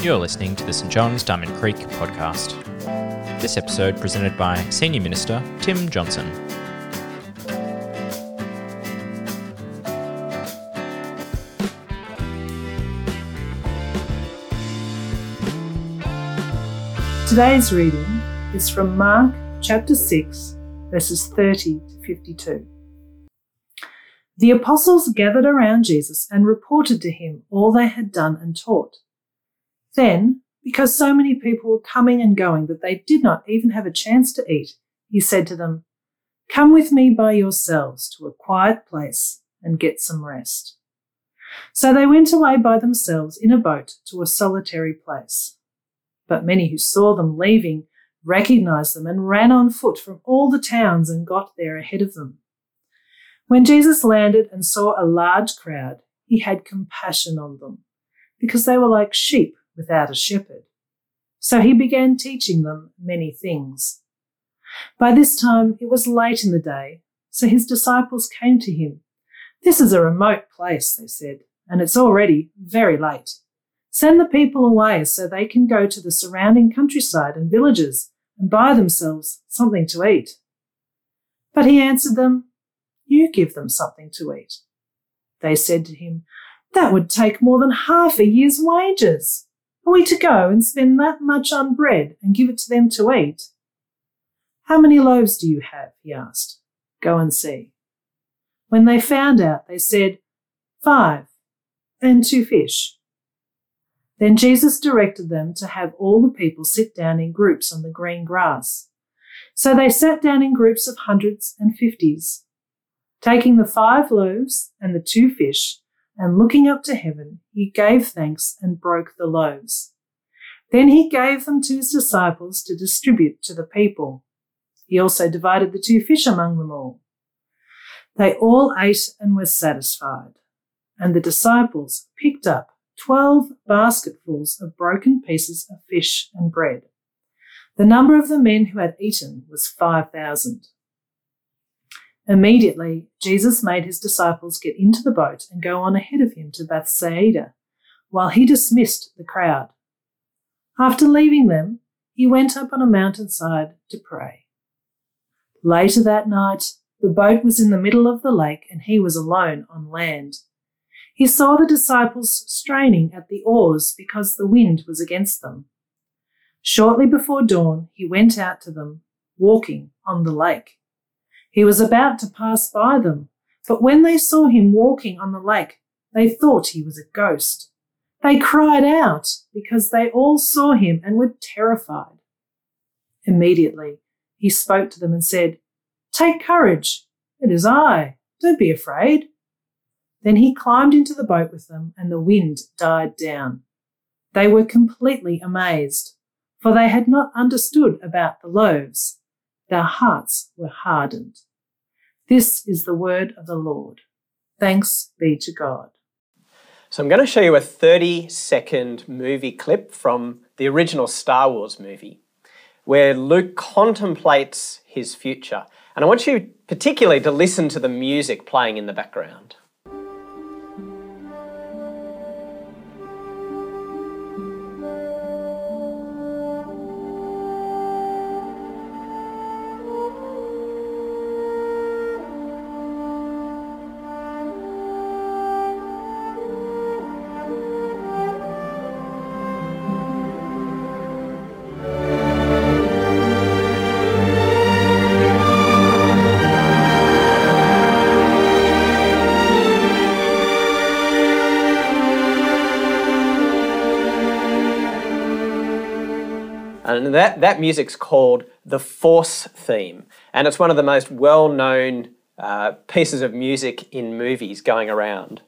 You're listening to the St John's Diamond Creek podcast. This episode presented by Senior Minister Tim Johnson. Today's reading is from Mark chapter 6, verses 30 to 52. The apostles gathered around Jesus and reported to him all they had done and taught. Then, because so many people were coming and going that they did not even have a chance to eat, he said to them, Come with me by yourselves to a quiet place and get some rest. So they went away by themselves in a boat to a solitary place. But many who saw them leaving recognized them and ran on foot from all the towns and got there ahead of them. When Jesus landed and saw a large crowd, he had compassion on them, because they were like sheep without a shepherd. So he began teaching them many things. By this time it was late in the day, so his disciples came to him. This is a remote place, they said, and it's already very late. Send the people away so they can go to the surrounding countryside and villages and buy themselves something to eat. But he answered them, You give them something to eat. They said to him, That would take more than half a year's wages. Are we to go and spend that much on bread and give it to them to eat? How many loaves do you have? he asked. Go and see. When they found out, they said, Five, and two fish. Then Jesus directed them to have all the people sit down in groups on the green grass. So they sat down in groups of hundreds and fifties. Taking the five loaves and the two fish, and looking up to heaven, he gave thanks and broke the loaves. Then he gave them to his disciples to distribute to the people. He also divided the two fish among them all. They all ate and were satisfied, and the disciples picked up twelve basketfuls of broken pieces of fish and bread. The number of the men who had eaten was five thousand. Immediately, Jesus made his disciples get into the boat and go on ahead of him to Bethsaida, while he dismissed the crowd. After leaving them, he went up on a mountainside to pray. Later that night, the boat was in the middle of the lake and he was alone on land. He saw the disciples straining at the oars because the wind was against them. Shortly before dawn, he went out to them, walking on the lake. He was about to pass by them, but when they saw him walking on the lake, they thought he was a ghost. They cried out because they all saw him and were terrified. Immediately, he spoke to them and said, Take courage. It is I. Don't be afraid. Then he climbed into the boat with them, and the wind died down. They were completely amazed, for they had not understood about the loaves. Their hearts were hardened. This is the word of the Lord. Thanks be to God. So, I'm going to show you a 30 second movie clip from the original Star Wars movie where Luke contemplates his future. And I want you particularly to listen to the music playing in the background. That, that music's called the Force theme. And it's one of the most well known uh, pieces of music in movies going around.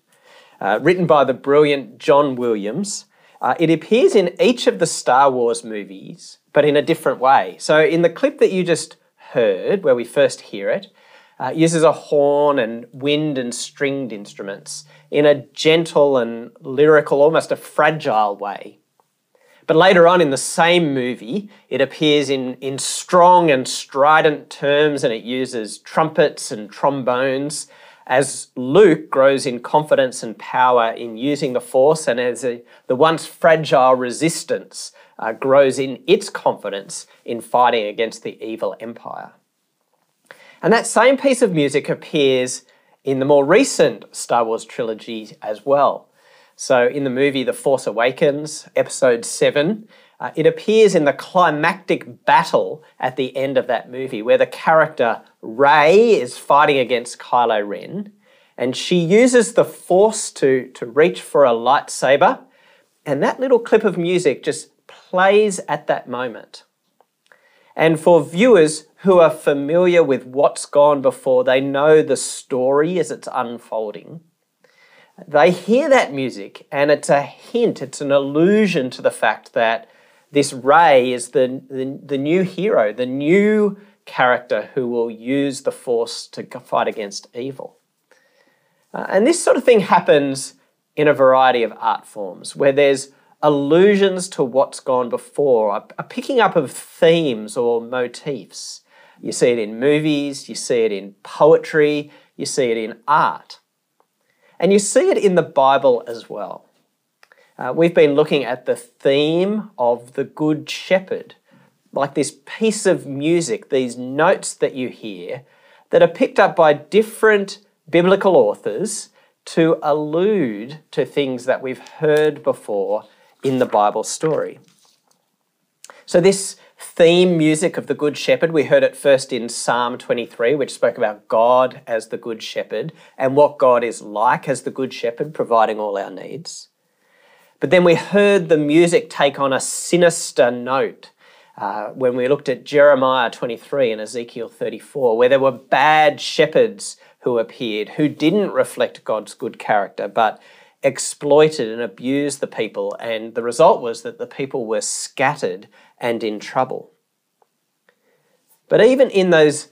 Uh, written by the brilliant John Williams. Uh, it appears in each of the Star Wars movies, but in a different way. So, in the clip that you just heard, where we first hear it, uh, uses a horn and wind and stringed instruments in a gentle and lyrical, almost a fragile way. But later on in the same movie, it appears in, in strong and strident terms and it uses trumpets and trombones as Luke grows in confidence and power in using the Force, and as a, the once fragile resistance uh, grows in its confidence in fighting against the evil empire. And that same piece of music appears in the more recent Star Wars trilogy as well. So, in the movie The Force Awakens, Episode 7, uh, it appears in the climactic battle at the end of that movie, where the character Rey is fighting against Kylo Ren, and she uses the Force to, to reach for a lightsaber, and that little clip of music just plays at that moment. And for viewers who are familiar with what's gone before, they know the story as it's unfolding. They hear that music, and it's a hint, it's an allusion to the fact that this Rey is the, the, the new hero, the new character who will use the Force to fight against evil. Uh, and this sort of thing happens in a variety of art forms where there's allusions to what's gone before, a, a picking up of themes or motifs. You see it in movies, you see it in poetry, you see it in art. And you see it in the Bible as well. Uh, we've been looking at the theme of the Good Shepherd, like this piece of music, these notes that you hear that are picked up by different biblical authors to allude to things that we've heard before in the Bible story. So, this theme music of the Good Shepherd, we heard it first in Psalm 23, which spoke about God as the Good Shepherd and what God is like as the Good Shepherd, providing all our needs. But then we heard the music take on a sinister note uh, when we looked at Jeremiah 23 and Ezekiel 34, where there were bad shepherds who appeared who didn't reflect God's good character, but exploited and abused the people, and the result was that the people were scattered and in trouble. But even in those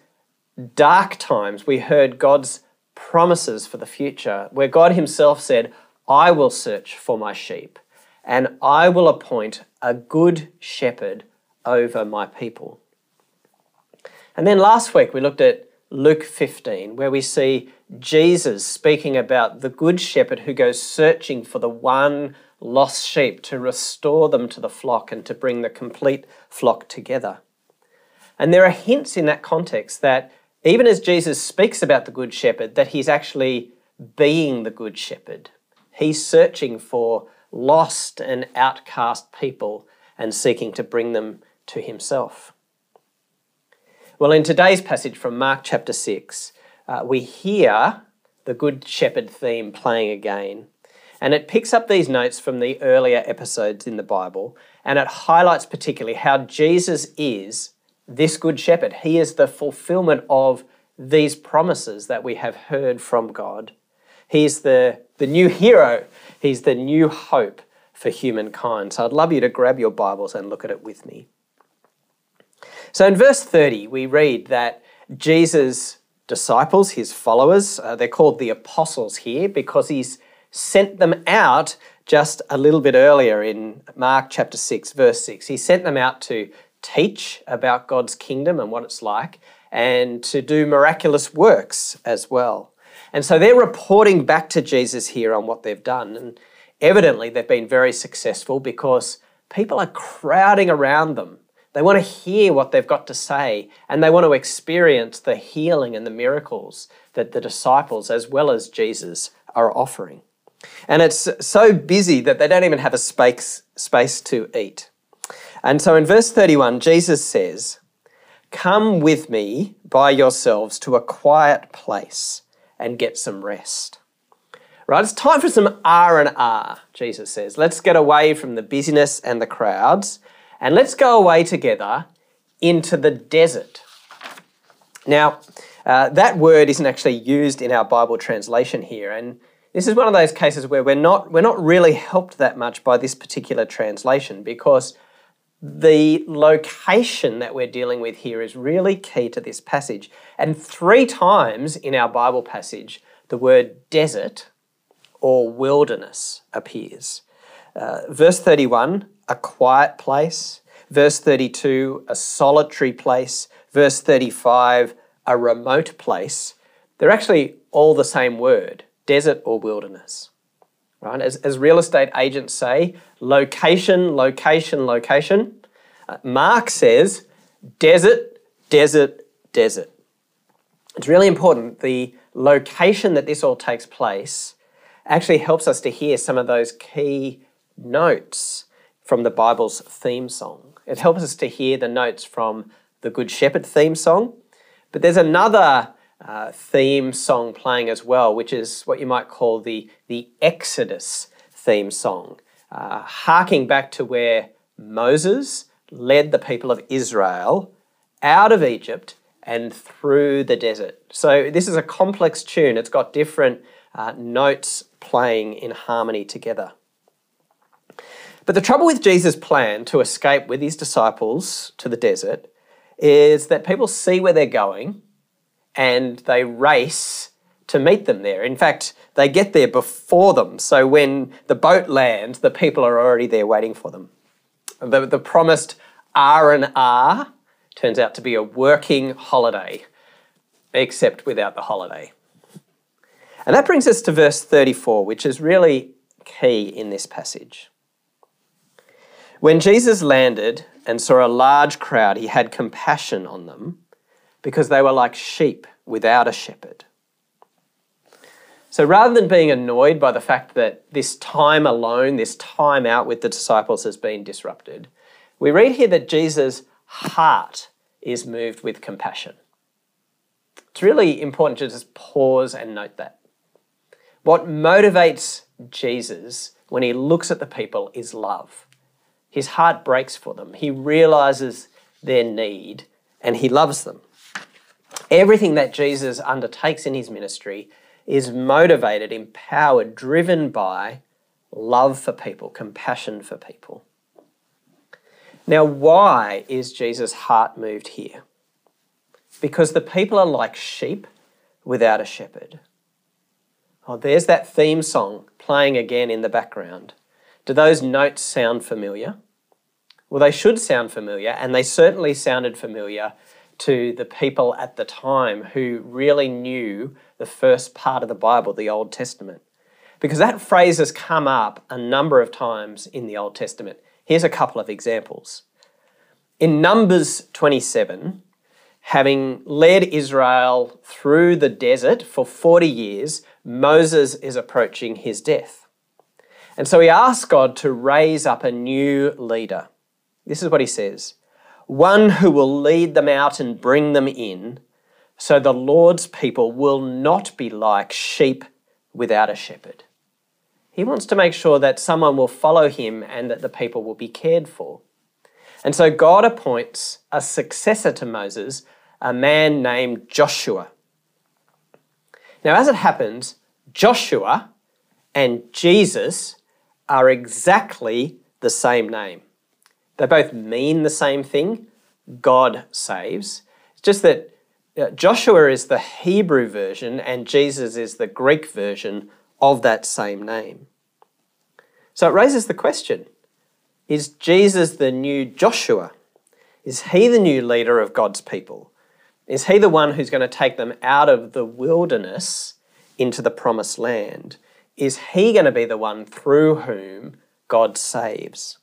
dark times, we heard God's promises for the future, where God Himself said, I will search for my sheep, and I will appoint a good shepherd over my people. And then last week we looked at Luke 15, where we see Jesus speaking about the good shepherd who goes searching for the one lost sheep to restore them to the flock and to bring the complete flock together. And there are hints in that context that even as Jesus speaks about the good shepherd, that he's actually being the good shepherd. He's searching for lost and outcast people and seeking to bring them to himself. Well, in today's passage from Mark chapter 6, uh, we hear the Good Shepherd theme playing again. And it picks up these notes from the earlier episodes in the Bible, and it highlights particularly how Jesus is this Good Shepherd. He is the fulfillment of these promises that we have heard from God. He's the, the new hero, he's the new hope for humankind. So I'd love you to grab your Bibles and look at it with me. So in verse 30, we read that Jesus' disciples, his followers, uh, they're called the apostles here because he's sent them out just a little bit earlier in Mark chapter 6, verse 6. He sent them out to teach about God's kingdom and what it's like and to do miraculous works as well. And so they're reporting back to Jesus here on what they've done. And evidently, they've been very successful because people are crowding around them they want to hear what they've got to say and they want to experience the healing and the miracles that the disciples, as well as Jesus, are offering. And it's so busy that they don't even have a space, space to eat. And so in verse 31, Jesus says, Come with me by yourselves to a quiet place and get some rest. Right, it's time for some R and R, Jesus says. Let's get away from the busyness and the crowds and let's go away together into the desert. Now, uh, that word isn't actually used in our Bible translation here, and this is one of those cases where we're not, we're not really helped that much by this particular translation because the location that we're dealing with here is really key to this passage. And three times in our Bible passage, the word desert or wilderness appears. Uh, verse 31 a quiet place. Verse 32, a solitary place. Verse 35, a remote place. they're actually all the same word desert or wilderness. Right? As, as real estate agents say, location, location, location. Uh, Mark says desert, desert, desert. It's really important. The location that this all takes place actually helps us to hear some of those key notes from the Bible's theme song. It helps us to hear the notes from the Good Shepherd theme song. But there's another uh, theme song playing as well, which is what you might call the, the Exodus theme song, uh, harking back to where Moses led the people of Israel out of Egypt and through the desert. So this is a complex tune. It's got different uh, notes playing in harmony together. But the trouble with Jesus' plan to escape with his disciples to the desert is that people see where they're going and they race to meet them there. In fact, they get there before them. So when the boat lands, the people are already there waiting for them. The, the promised R and R turns out to be a working holiday, except without the holiday. And that brings us to verse 34, which is really key in this passage. When Jesus landed and saw a large crowd, he had compassion on them because they were like sheep without a shepherd. So rather than being annoyed by the fact that this time alone, this time out with the disciples has been disrupted, we read here that Jesus' heart is moved with compassion. It's really important to just pause and note that. What motivates Jesus when he looks at the people is love. His heart breaks for them. He realizes their need and he loves them. Everything that Jesus undertakes in his ministry is motivated, empowered, driven by love for people, compassion for people. Now, why is Jesus' heart moved here? Because the people are like sheep without a shepherd. Oh, there's that theme song playing again in the background. Do those notes sound familiar? Well, they should sound familiar, and they certainly sounded familiar to the people at the time who really knew the first part of the Bible, the Old Testament. Because that phrase has come up a number of times in the Old Testament. Here's a couple of examples. In Numbers 27, having led Israel through the desert for 40 years, Moses is approaching his death. And so he asks God to raise up a new leader. This is what he says one who will lead them out and bring them in, so the Lord's people will not be like sheep without a shepherd. He wants to make sure that someone will follow him and that the people will be cared for. And so God appoints a successor to Moses, a man named Joshua. Now, as it happens, Joshua and Jesus are exactly the same name. They both mean the same thing God saves. It's just that uh, Joshua is the Hebrew version and Jesus is the Greek version of that same name. So it raises the question is Jesus the new Joshua? Is he the new leader of God's people? Is he the one who's going to take them out of the wilderness into the promised land? Is he going to be the one through whom God saves?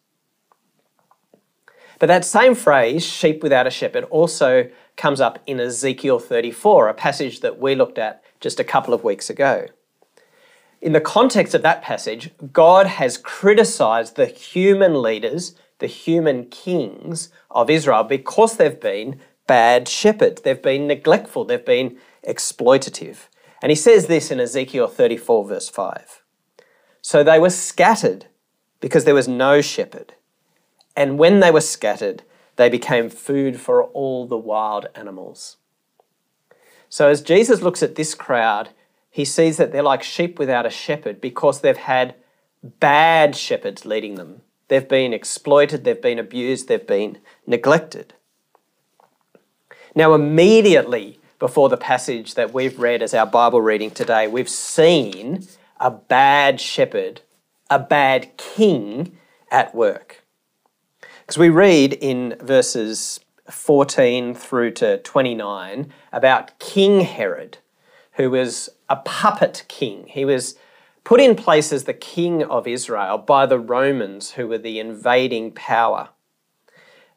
But that same phrase, sheep without a shepherd, also comes up in Ezekiel 34, a passage that we looked at just a couple of weeks ago in the context of that passage, God has criticized the human leaders, the human kings of Israel, because they've been bad shepherds. They've been neglectful. They've been exploitative. And he says this in Ezekiel 34, verse 5. So they were scattered because there was no shepherd. And when they were scattered, they became food for all the wild animals. So as Jesus looks at this crowd, he sees that they're like sheep without a shepherd because they've had bad shepherds leading them. They've been exploited, they've been abused, they've been neglected. Now, immediately before the passage that we've read as our Bible reading today, we've seen a bad shepherd, a bad king at work. Because we read in verses 14 through to 29 about King Herod who was a puppet king. He was put in place as the king of Israel by the Romans, who were the invading power.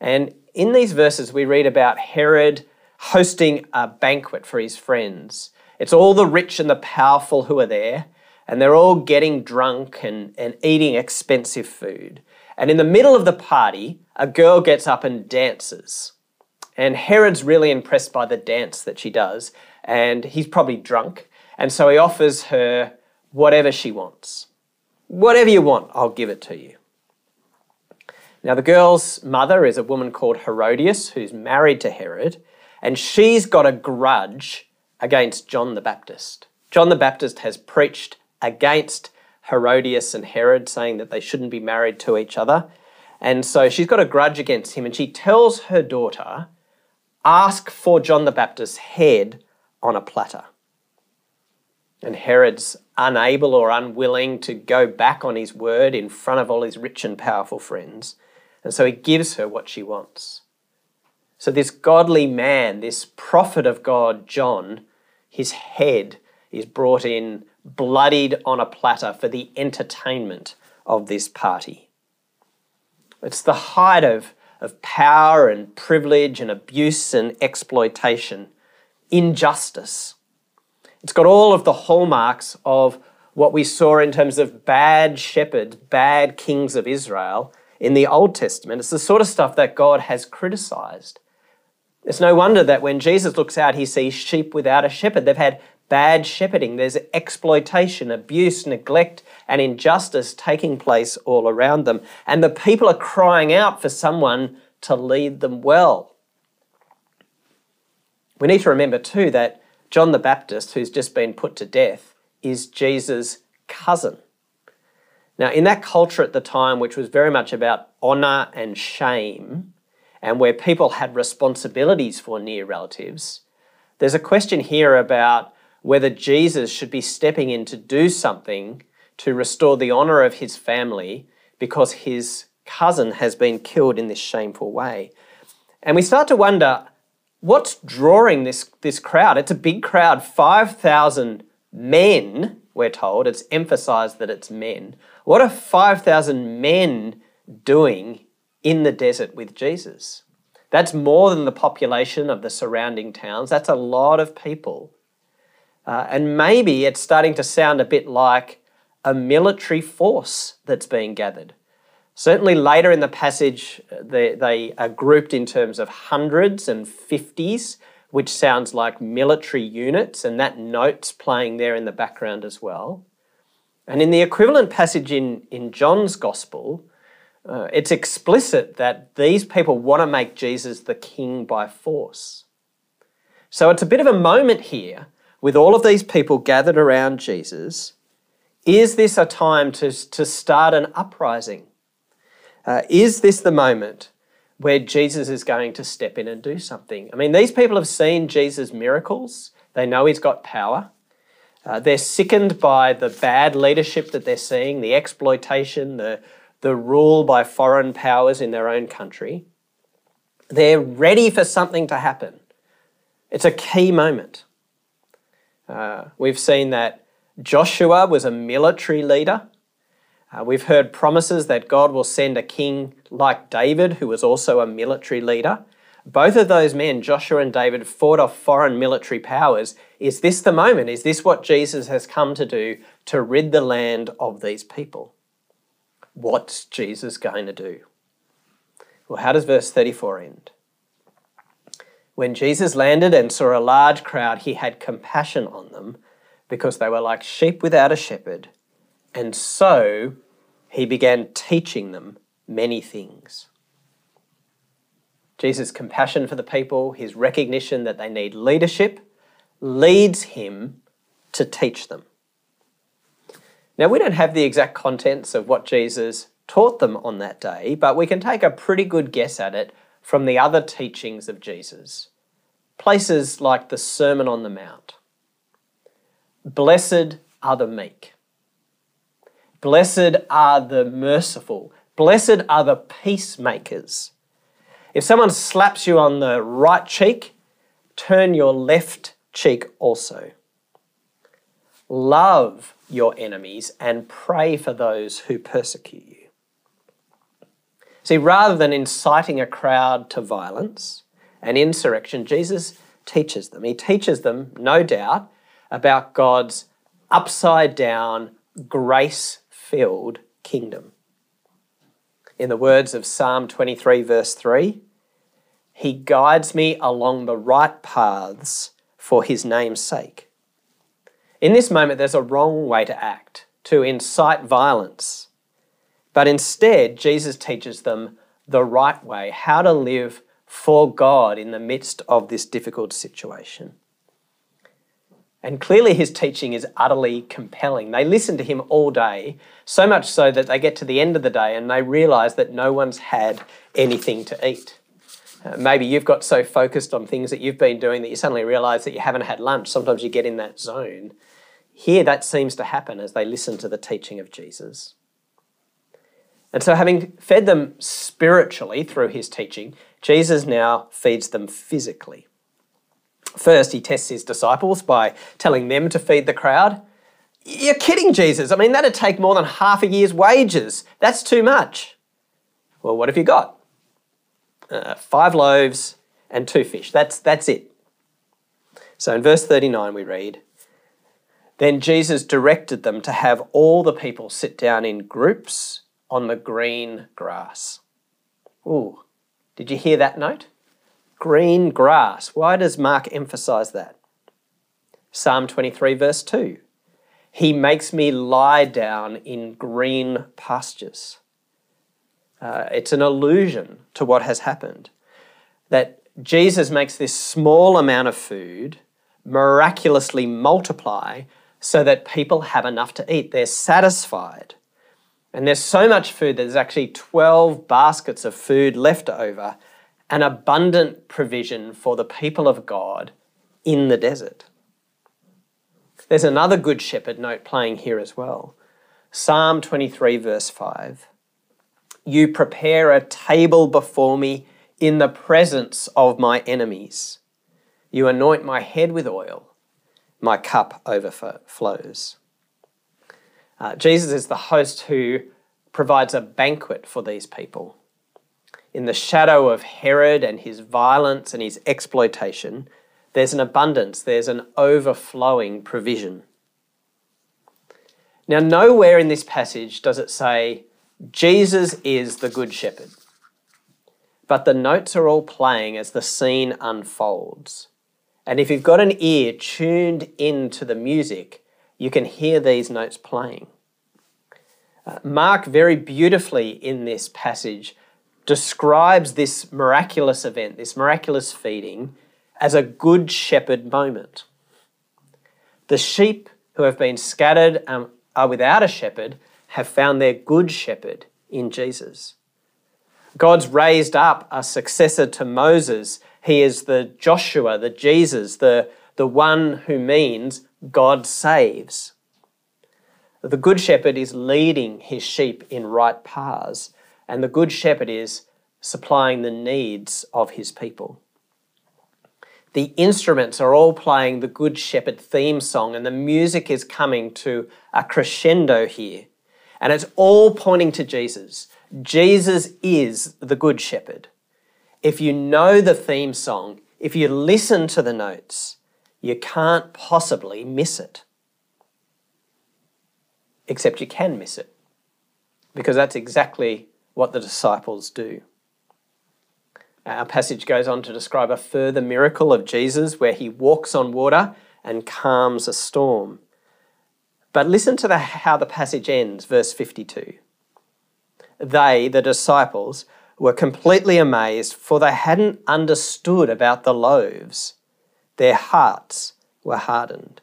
And in these verses, we read about Herod hosting a banquet for his friends. It's all the rich and the powerful who are there, and they're all getting drunk and, and eating expensive food. And in the middle of the party, a girl gets up and dances. And Herod's really impressed by the dance that she does, and he's probably drunk. And so he offers her whatever she wants. Whatever you want, I'll give it to you. Now, the girl's mother is a woman called Herodias, who's married to Herod, and she's got a grudge against John the Baptist. John the Baptist has preached against Herodias and Herod, saying that they shouldn't be married to each other. And so she's got a grudge against him, and she tells her daughter, Ask for John the Baptist's head on a platter. And Herod's unable or unwilling to go back on his word in front of all his rich and powerful friends. And so he gives her what she wants. So, this godly man, this prophet of God, John, his head is brought in bloodied on a platter for the entertainment of this party. It's the height of, of power and privilege and abuse and exploitation, injustice. It's got all of the hallmarks of what we saw in terms of bad shepherds, bad kings of Israel in the Old Testament. It's the sort of stuff that God has criticized. It's no wonder that when Jesus looks out, he sees sheep without a shepherd. They've had bad shepherding. There's exploitation, abuse, neglect, and injustice taking place all around them. And the people are crying out for someone to lead them well. We need to remember, too, that John the Baptist, who's just been put to death, is Jesus' cousin. Now, in that culture at the time, which was very much about honour and shame, and where people had responsibilities for near relatives, there's a question here about whether Jesus should be stepping in to do something to restore the honour of his family because his cousin has been killed in this shameful way. And we start to wonder what's drawing this, this crowd? It's a big crowd, 5,000 men, we're told. It's emphasized that it's men. What are 5,000 men doing in the desert with Jesus? That's more than the population of the surrounding towns. That's a lot of people. Uh, and maybe it's starting to sound a bit like a military force that's being gathered. Certainly, later in the passage, uh, they, they are grouped in terms of hundreds and fifties, which sounds like military units, and that note's playing there in the background as well. And in the equivalent passage in, in John's Gospel, uh, it's explicit that these people want to make Jesus the king by force. So it's a bit of a moment here with all of these people gathered around Jesus. Is this a time to, to start an uprising? Uh, is this the moment where Jesus is going to step in and do something? I mean, these people have seen Jesus' miracles, they know he's got power. Uh, they're sickened by the bad leadership that they're seeing, the exploitation, the, the rule by foreign powers in their own country. They're ready for something to happen. It's a key moment. Uh, we've seen that Joshua was a military leader. Uh, we've heard promises that God will send a king like David, who was also a military leader. Both of those men, Joshua and David, fought off foreign military powers. Is this the moment? Is this what Jesus has come to do to rid the land of these people? What's Jesus going to do? Well, how does verse 34 end? When Jesus landed and saw a large crowd, he had compassion on them because they were like sheep without a shepherd. And so he began teaching them many things. Jesus' compassion for the people, his recognition that they need leadership, leads him to teach them. Now, we don't have the exact contents of what Jesus taught them on that day, but we can take a pretty good guess at it from the other teachings of Jesus. Places like the Sermon on the Mount. Blessed are the meek. Blessed are the merciful. Blessed are the peacemakers. If someone slaps you on the right cheek, turn your left cheek also. love your enemies and pray for those who persecute you. See, rather than inciting a crowd to violence and insurrection, Jesus teaches them. He teaches them, no doubt, about God's upside down, grace filled kingdom. In the words of Psalm 23, verse 3, He guides me along the right paths for His name's sake. In this moment, there's a wrong way to act, to incite violence. But instead, Jesus teaches them the right way, how to live for God in the midst of this difficult situation. And clearly, his teaching is utterly compelling. They listen to him all day, so much so that they get to the end of the day and they realize that no one's had anything to eat. Uh, maybe you've got so focused on things that you've been doing that you suddenly realize that you haven't had lunch. Sometimes you get in that zone. Here, that seems to happen as they listen to the teaching of Jesus. And so, having fed them spiritually through his teaching, Jesus now feeds them physically. First, he tests his disciples by telling them to feed the crowd. You're kidding, Jesus. I mean, that'd take more than half a year's wages. That's too much. Well, what have you got? Uh, five loaves and two fish. That's, that's it. So in verse 39, we read Then Jesus directed them to have all the people sit down in groups on the green grass. Ooh, did you hear that note? green grass. Why does Mark emphasize that? Psalm 23, verse 2. He makes me lie down in green pastures. Uh, it's an allusion to what has happened. That Jesus makes this small amount of food miraculously multiply so that people have enough to eat. They're satisfied. And there's so much food there's actually 12 baskets of food left over an abundant provision for the people of God in the desert. There's another good shepherd note playing here as well. Psalm 23, verse 5. You prepare a table before me in the presence of my enemies. You anoint my head with oil, my cup overflows. Uh, Jesus is the host who provides a banquet for these people in the shadow of Herod and his violence and his exploitation, there's an abundance, there's an overflowing provision. Now, nowhere in this passage does it say, Jesus is the Good Shepherd. But the notes are all playing as the scene unfolds. And if you've got an ear tuned into the music, you can hear these notes playing. Uh, Mark very beautifully in this passage describes this miraculous event, this miraculous feeding, as a good shepherd moment. The sheep who have been scattered and are without a shepherd have found their good shepherd in Jesus. God's raised up a successor to Moses. He is the Joshua, the Jesus, the, the one who means God saves. The Good Shepherd is leading his sheep in right paths and the Good Shepherd is supplying the needs of his people. The instruments are all playing the Good Shepherd theme song, and the music is coming to a crescendo here. And it's all pointing to Jesus. Jesus is the Good Shepherd. If you know the theme song, if you listen to the notes, you can't possibly miss it. Except you can miss it, because that's exactly what the disciples do. Our passage goes on to describe a further miracle of Jesus where he walks on water and calms a storm. But listen to the, how the passage ends, verse 52. They, the disciples, were completely amazed, for they hadn't understood about the loaves. Their hearts were hardened.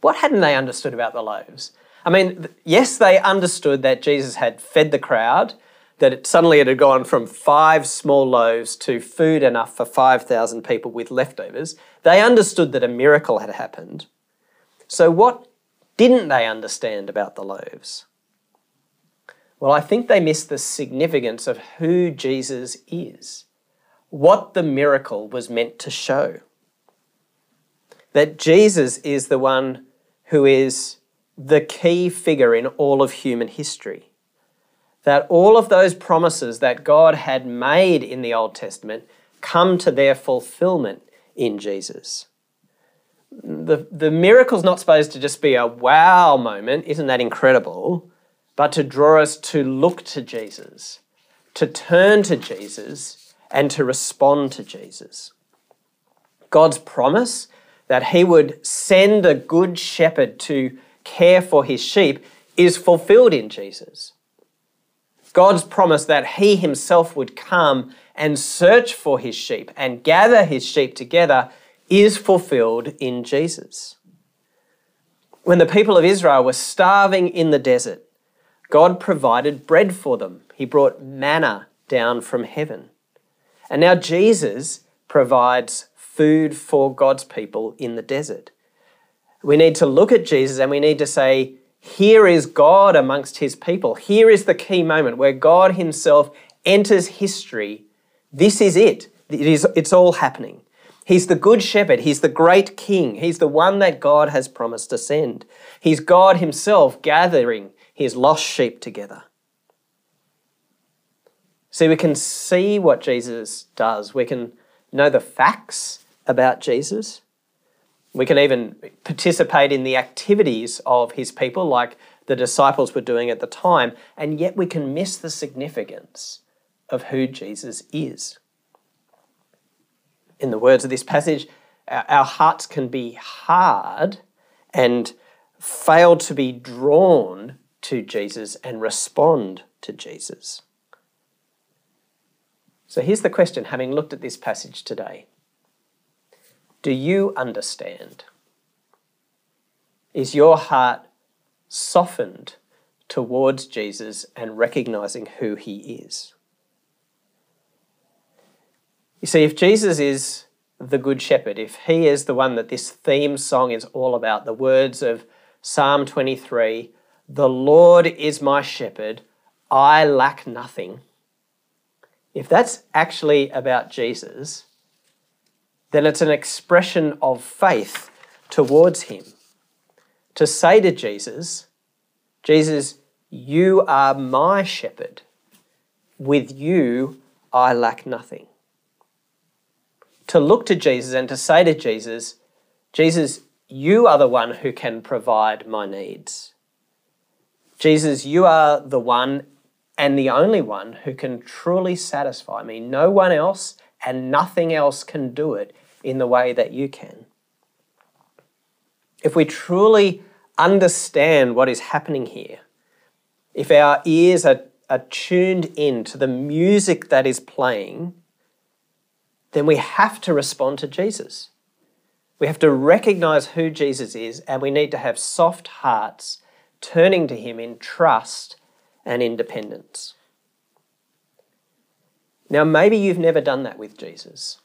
What hadn't they understood about the loaves? I mean, yes, they understood that Jesus had fed the crowd, that it, suddenly it had gone from five small loaves to food enough for 5,000 people with leftovers. They understood that a miracle had happened. So, what didn't they understand about the loaves? Well, I think they missed the significance of who Jesus is, what the miracle was meant to show. That Jesus is the one who is the key figure in all of human history. That all of those promises that God had made in the Old Testament come to their fulfillment in Jesus. The, the miracle's not supposed to just be a wow moment, isn't that incredible? But to draw us to look to Jesus, to turn to Jesus, and to respond to Jesus. God's promise that He would send a good shepherd to care for His sheep is fulfilled in Jesus. God's promise that He Himself would come and search for His sheep and gather His sheep together is fulfilled in Jesus. When the people of Israel were starving in the desert, God provided bread for them. He brought manna down from heaven. And now Jesus provides food for God's people in the desert. We need to look at Jesus and we need to say, here is God amongst his people. Here is the key moment where God himself enters history. This is it. It is, it's all happening. He's the good shepherd. He's the great king. He's the one that God has promised to send. He's God himself gathering his lost sheep together. See, we can see what Jesus does. We can know the facts about Jesus. We can even participate in the activities of his people, like the disciples were doing at the time, and yet we can miss the significance of who Jesus is. In the words of this passage, our hearts can be hard and fail to be drawn to Jesus and respond to Jesus. So here's the question having looked at this passage today do you understand? Is your heart softened towards Jesus and recognizing who he is? You see, if Jesus is the Good Shepherd, if he is the one that this theme song is all about, the words of Psalm 23 The Lord is my shepherd, I lack nothing. If that's actually about Jesus, then it's an expression of faith towards Him. To say to Jesus, Jesus, you are my shepherd. With you, I lack nothing. To look to Jesus and to say to Jesus, Jesus, you are the one who can provide my needs. Jesus, you are the one and the only one who can truly satisfy me. No one else and nothing else can do it in the way that you can. If we truly understand what is happening here, if our ears are, are tuned in to the music that is playing, then we have to respond to Jesus. We have to recognize who Jesus is, and we need to have soft hearts turning to Him in trust and independence. Now, maybe you've never done that with Jesus.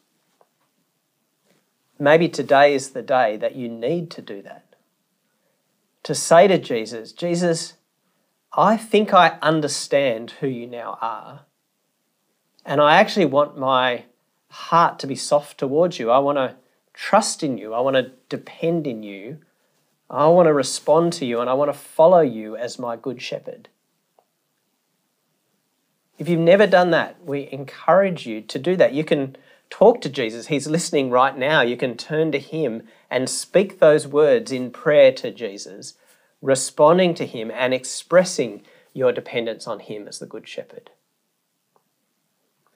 Maybe today is the day that you need to do that. To say to Jesus, Jesus, I think I understand who you now are. And I actually want my heart to be soft towards you. I want to trust in you. I want to depend in you. I want to respond to you and I want to follow you as my good shepherd. If you've never done that, we encourage you to do that. You can talk to Jesus. He's listening right now. You can turn to Him and speak those words in prayer to Jesus, responding to Him and expressing your dependence on Him as the Good Shepherd.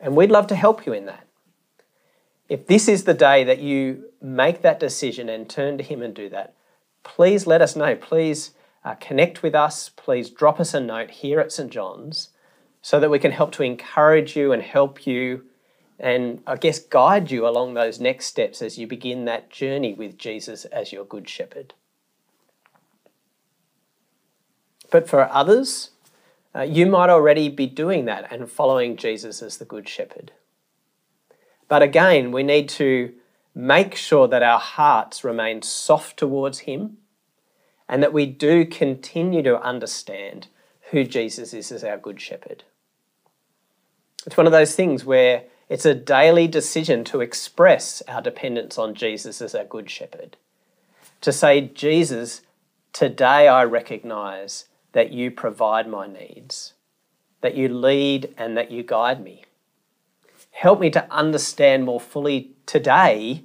And we'd love to help you in that. If this is the day that you make that decision and turn to Him and do that, please let us know. Please uh, connect with us. Please drop us a note here at St. John's so that we can help to encourage you and help you and I guess guide you along those next steps as you begin that journey with Jesus as your good shepherd. But for others, uh, you might already be doing that and following Jesus as the good shepherd. But again, we need to make sure that our hearts remain soft towards Him and that we do continue to understand who Jesus is as our good shepherd. It's one of those things where it's a daily decision to express our dependence on Jesus as our good shepherd. To say, Jesus, Today I recognize that you provide my needs, that you lead and that you guide me. Help me to understand more fully today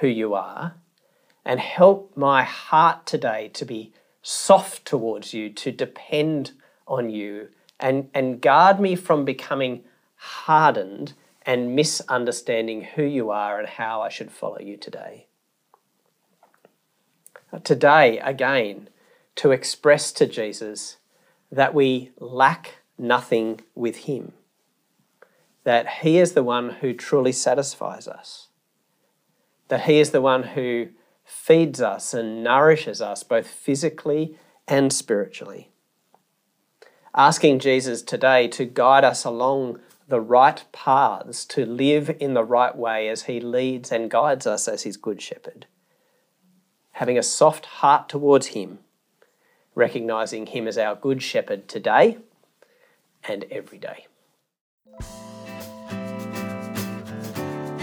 who you are, and help my heart today to be soft towards you, to depend on you, and, and guard me from becoming hardened and misunderstanding who you are and how I should follow you today. Today, again, to express to Jesus that we lack nothing with Him, that He is the one who truly satisfies us, that He is the one who feeds us and nourishes us both physically and spiritually. Asking Jesus today to guide us along the right paths, to live in the right way as He leads and guides us as His Good Shepherd. Having a soft heart towards Him, recognizing Him as our Good Shepherd today and every day.